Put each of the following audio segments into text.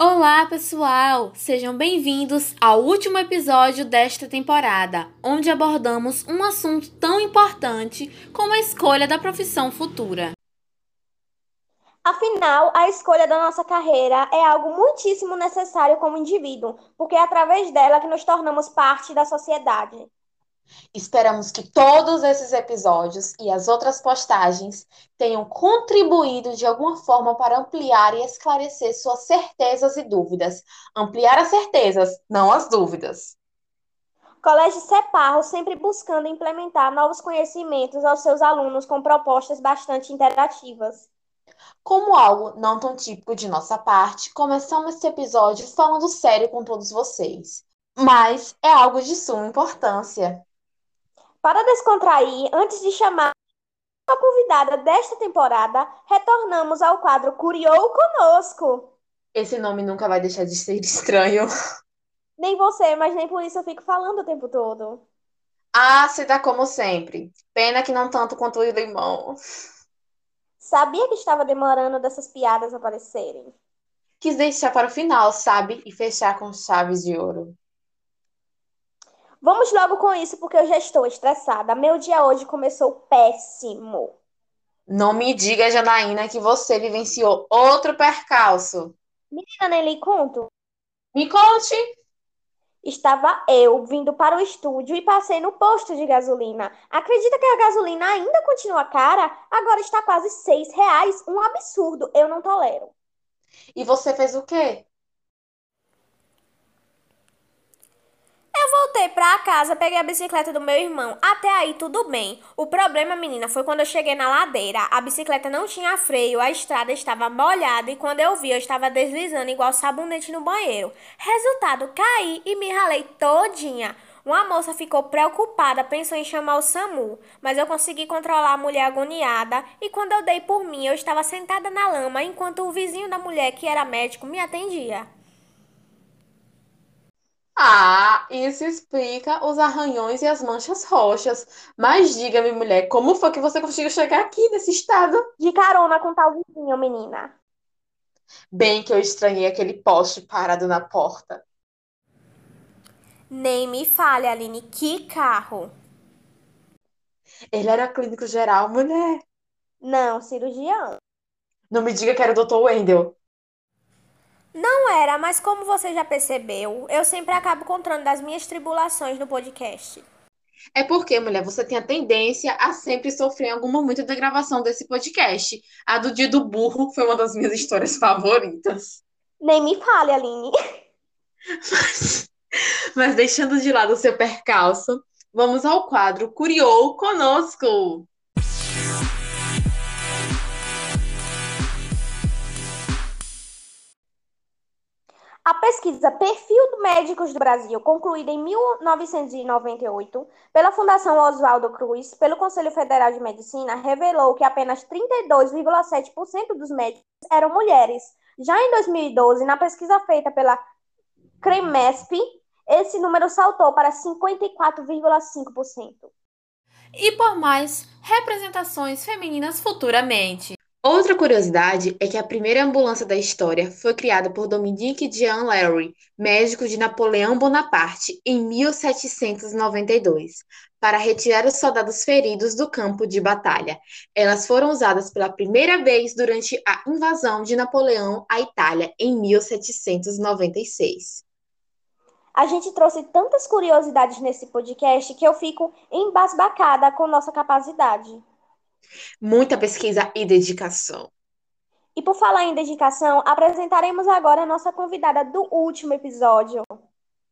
Olá, pessoal! Sejam bem-vindos ao último episódio desta temporada, onde abordamos um assunto tão importante como a escolha da profissão futura. Afinal, a escolha da nossa carreira é algo muitíssimo necessário como indivíduo, porque é através dela que nos tornamos parte da sociedade. Esperamos que todos esses episódios e as outras postagens tenham contribuído de alguma forma para ampliar e esclarecer suas certezas e dúvidas. Ampliar as certezas, não as dúvidas. Colégio Separro sempre buscando implementar novos conhecimentos aos seus alunos com propostas bastante interativas. Como algo não tão típico de nossa parte, começamos este episódio falando sério com todos vocês. Mas é algo de suma importância. Para descontrair, antes de chamar a convidada desta temporada, retornamos ao quadro Curiou Conosco. Esse nome nunca vai deixar de ser estranho. Nem você, mas nem por isso eu fico falando o tempo todo. Ah, se dá como sempre. Pena que não tanto quanto o limão. Sabia que estava demorando dessas piadas aparecerem. Quis deixar para o final, sabe? E fechar com chaves de ouro. Vamos logo com isso, porque eu já estou estressada. Meu dia hoje começou péssimo. Não me diga, Janaína, que você vivenciou outro percalço. Menina, nem lhe conto. Me conte. Estava eu vindo para o estúdio e passei no posto de gasolina. Acredita que a gasolina ainda continua cara? Agora está quase seis reais. Um absurdo. Eu não tolero. E você fez o quê? Eu voltei casa, peguei a bicicleta do meu irmão. Até aí tudo bem. O problema, menina, foi quando eu cheguei na ladeira. A bicicleta não tinha freio, a estrada estava molhada e quando eu vi, eu estava deslizando igual sabonete no banheiro. Resultado, caí e me ralei todinha. Uma moça ficou preocupada, pensou em chamar o SAMU, mas eu consegui controlar a mulher agoniada e quando eu dei por mim, eu estava sentada na lama enquanto o vizinho da mulher, que era médico, me atendia. Ah, isso explica os arranhões e as manchas roxas. Mas diga-me, mulher, como foi que você conseguiu chegar aqui nesse estado? De carona com tal vizinho, menina. Bem que eu estranhei aquele poste parado na porta. Nem me fale, Aline, que carro. Ele era clínico geral, mulher. Não, cirurgião. Não me diga que era o Dr. Wendell. Não era, mas como você já percebeu, eu sempre acabo contando das minhas tribulações no podcast. É porque, mulher, você tem a tendência a sempre sofrer em algum momento da gravação desse podcast. A do dia do burro foi uma das minhas histórias favoritas. Nem me fale, Aline. Mas, mas deixando de lado o seu percalço, vamos ao quadro Curiou Conosco. A pesquisa Perfil do Médicos do Brasil, concluída em 1998 pela Fundação Oswaldo Cruz, pelo Conselho Federal de Medicina, revelou que apenas 32,7% dos médicos eram mulheres. Já em 2012, na pesquisa feita pela CREMESP, esse número saltou para 54,5%. E por mais representações femininas futuramente. Outra curiosidade é que a primeira ambulância da história foi criada por Dominique Jean Larry, médico de Napoleão Bonaparte, em 1792, para retirar os soldados feridos do campo de batalha. Elas foram usadas pela primeira vez durante a invasão de Napoleão à Itália, em 1796. A gente trouxe tantas curiosidades nesse podcast que eu fico embasbacada com nossa capacidade. Muita pesquisa e dedicação. E por falar em dedicação, apresentaremos agora a nossa convidada do último episódio.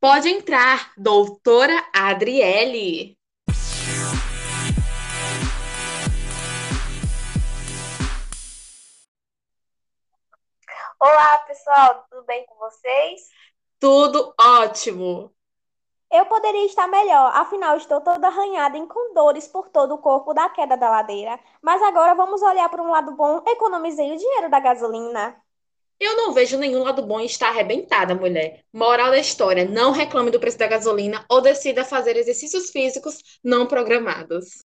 Pode entrar, doutora Adriele. Olá, pessoal, tudo bem com vocês? Tudo ótimo. Eu poderia estar melhor, afinal estou toda arranhada e com dores por todo o corpo da queda da ladeira. Mas agora vamos olhar para um lado bom, economizei o dinheiro da gasolina. Eu não vejo nenhum lado bom em estar arrebentada, mulher. Moral da história: não reclame do preço da gasolina ou decida fazer exercícios físicos não programados.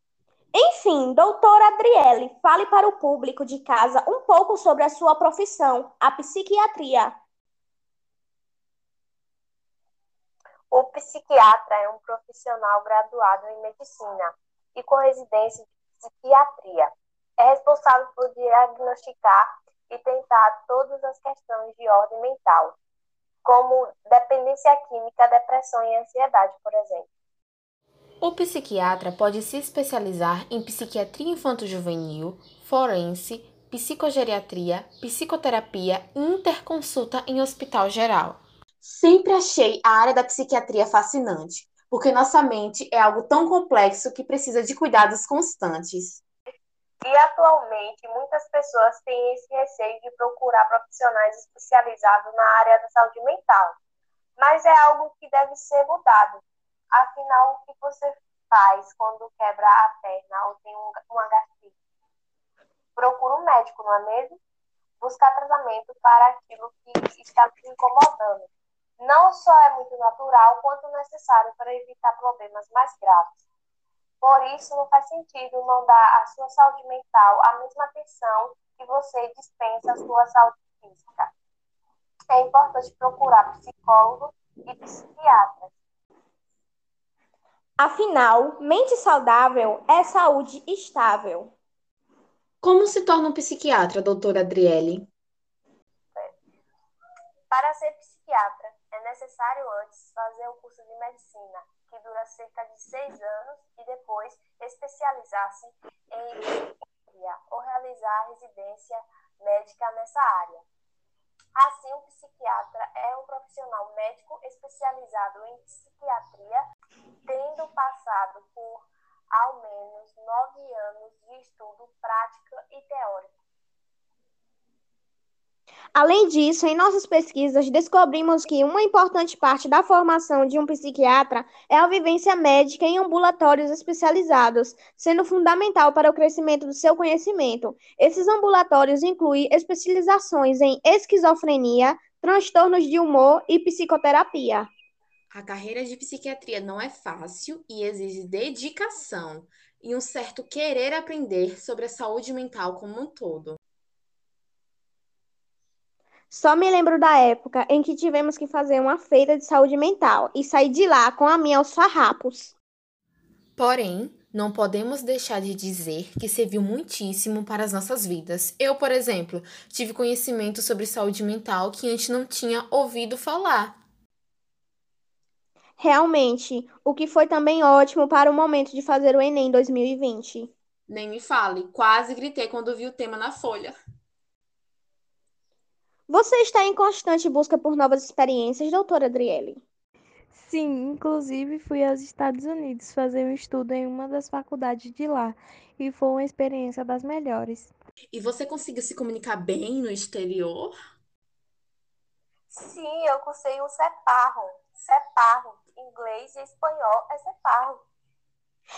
Enfim, doutora Adriele, fale para o público de casa um pouco sobre a sua profissão, a psiquiatria. O psiquiatra é um profissional graduado em medicina e com residência de psiquiatria. É responsável por diagnosticar e tentar todas as questões de ordem mental, como dependência química, depressão e ansiedade, por exemplo. O psiquiatra pode se especializar em psiquiatria infanto-juvenil, forense, psicogeriatria, psicoterapia e interconsulta em hospital geral. Sempre achei a área da psiquiatria fascinante, porque nossa mente é algo tão complexo que precisa de cuidados constantes. E atualmente muitas pessoas têm esse receio de procurar profissionais especializados na área da saúde mental. Mas é algo que deve ser mudado. Afinal, o que você faz quando quebra a perna ou tem uma gastrite? Procura um médico, não é mesmo? Buscar tratamento para aquilo que está te incomodando. Não só é muito natural, quanto necessário para evitar problemas mais graves. Por isso, não faz sentido não dar à sua saúde mental a mesma atenção que você dispensa à sua saúde física. É importante procurar psicólogo e psiquiatra. Afinal, mente saudável é saúde estável. Como se torna um psiquiatra, doutora Adriele? Para ser necessário antes fazer o curso de medicina, que dura cerca de seis anos, e depois especializar-se em psiquiatria ou realizar residência médica nessa área. Assim, um psiquiatra é um profissional médico especializado em psiquiatria, tendo passado por ao menos nove anos de estudo prático e teórico. Além disso, em nossas pesquisas, descobrimos que uma importante parte da formação de um psiquiatra é a vivência médica em ambulatórios especializados, sendo fundamental para o crescimento do seu conhecimento. Esses ambulatórios incluem especializações em esquizofrenia, transtornos de humor e psicoterapia. A carreira de psiquiatria não é fácil e exige dedicação e um certo querer aprender sobre a saúde mental como um todo. Só me lembro da época em que tivemos que fazer uma feira de saúde mental e sair de lá com a minha aos farrapos. Porém, não podemos deixar de dizer que serviu muitíssimo para as nossas vidas. Eu, por exemplo, tive conhecimento sobre saúde mental que antes não tinha ouvido falar. Realmente, o que foi também ótimo para o momento de fazer o Enem 2020. Nem me fale, quase gritei quando vi o tema na folha. Você está em constante busca por novas experiências, doutora Adriele? Sim, inclusive fui aos Estados Unidos fazer um estudo em uma das faculdades de lá e foi uma experiência das melhores. E você conseguiu se comunicar bem no exterior? Sim, eu cursei um CEPARRO. CEPARRO, inglês e espanhol é CEPARRO.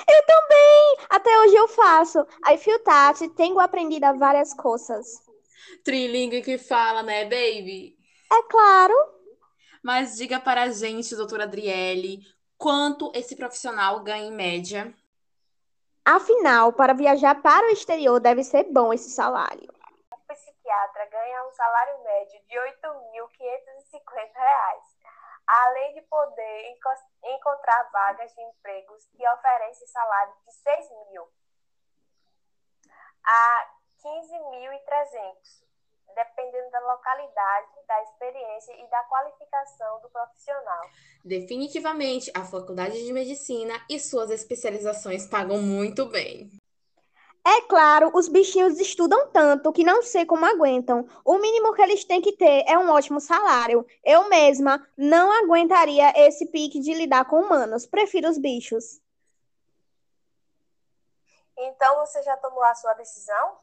Eu também! Até hoje eu faço. I feel that tenho aprendido várias coisas. Trilingue que fala, né, baby? É claro. Mas diga para a gente, doutora Adriele, quanto esse profissional ganha em média? Afinal, para viajar para o exterior deve ser bom esse salário. O psiquiatra ganha um salário médio de R$ 8.550, além de poder encontrar vagas de empregos que oferecem salário de R$ 6 mil a 15.300 dependendo da localidade, da experiência e da qualificação do profissional. Definitivamente, a Faculdade de Medicina e suas especializações pagam muito bem. É claro, os bichinhos estudam tanto que não sei como aguentam. O mínimo que eles têm que ter é um ótimo salário. Eu mesma não aguentaria esse pique de lidar com humanos. Prefiro os bichos. Então você já tomou a sua decisão?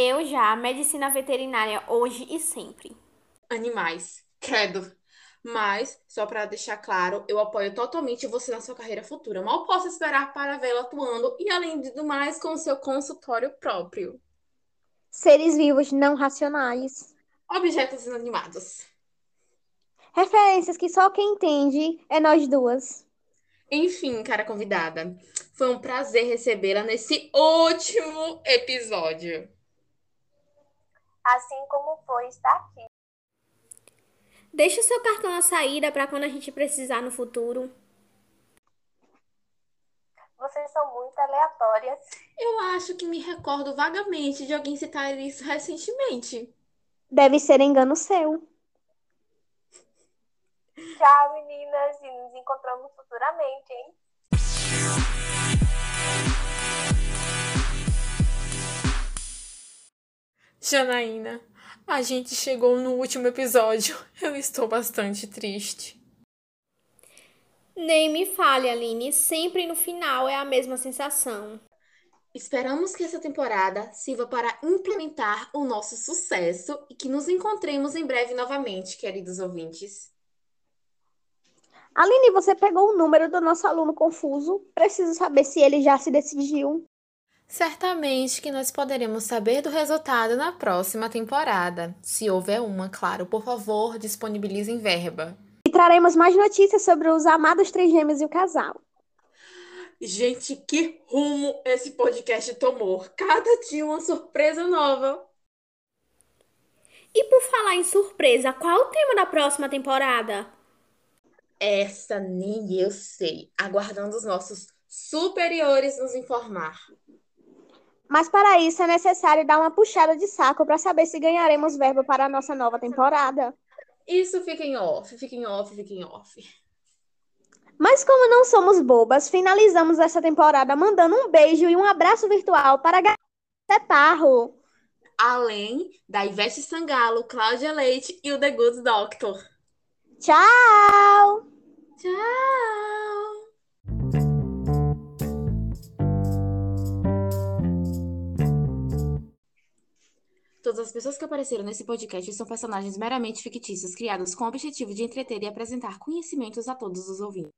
Eu já, medicina veterinária hoje e sempre. Animais, credo. Mas, só para deixar claro, eu apoio totalmente você na sua carreira futura. Mal posso esperar para vê-la atuando e, além do mais, com seu consultório próprio. Seres vivos não racionais. Objetos inanimados. Referências que só quem entende é nós duas. Enfim, cara convidada, Foi um prazer recebê-la nesse último episódio. Assim como foi estar aqui. Deixa o seu cartão na saída para quando a gente precisar no futuro. Vocês são muito aleatórias. Eu acho que me recordo vagamente de alguém citar isso recentemente. Deve ser engano seu. Tchau, meninas, e nos encontramos futuramente, hein? Janaína, a gente chegou no último episódio. Eu estou bastante triste. Nem me fale, Aline, sempre no final é a mesma sensação. Esperamos que essa temporada sirva para implementar o nosso sucesso e que nos encontremos em breve novamente, queridos ouvintes. Aline, você pegou o número do nosso aluno confuso. Preciso saber se ele já se decidiu. Certamente que nós poderemos saber do resultado na próxima temporada. Se houver uma, claro, por favor, disponibilizem verba. E traremos mais notícias sobre os amados três gêmeos e o casal. Gente, que rumo esse podcast tomou! Cada dia uma surpresa nova. E por falar em surpresa, qual o tema da próxima temporada? Essa nem eu sei. Aguardando os nossos superiores nos informar. Mas para isso é necessário dar uma puxada de saco para saber se ganharemos verba para a nossa nova temporada. Isso fica em off, fica em off, fica em off. Mas como não somos bobas, finalizamos essa temporada mandando um beijo e um abraço virtual para a Garcia Parro. Além da Ivete Sangalo, Cláudia Leite e o The Good Doctor. Tchau! Tchau! Todas as pessoas que apareceram nesse podcast são personagens meramente fictícios, criados com o objetivo de entreter e apresentar conhecimentos a todos os ouvintes.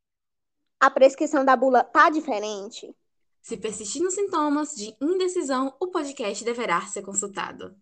A prescrição da bula tá diferente? Se persistir nos sintomas de indecisão, o podcast deverá ser consultado.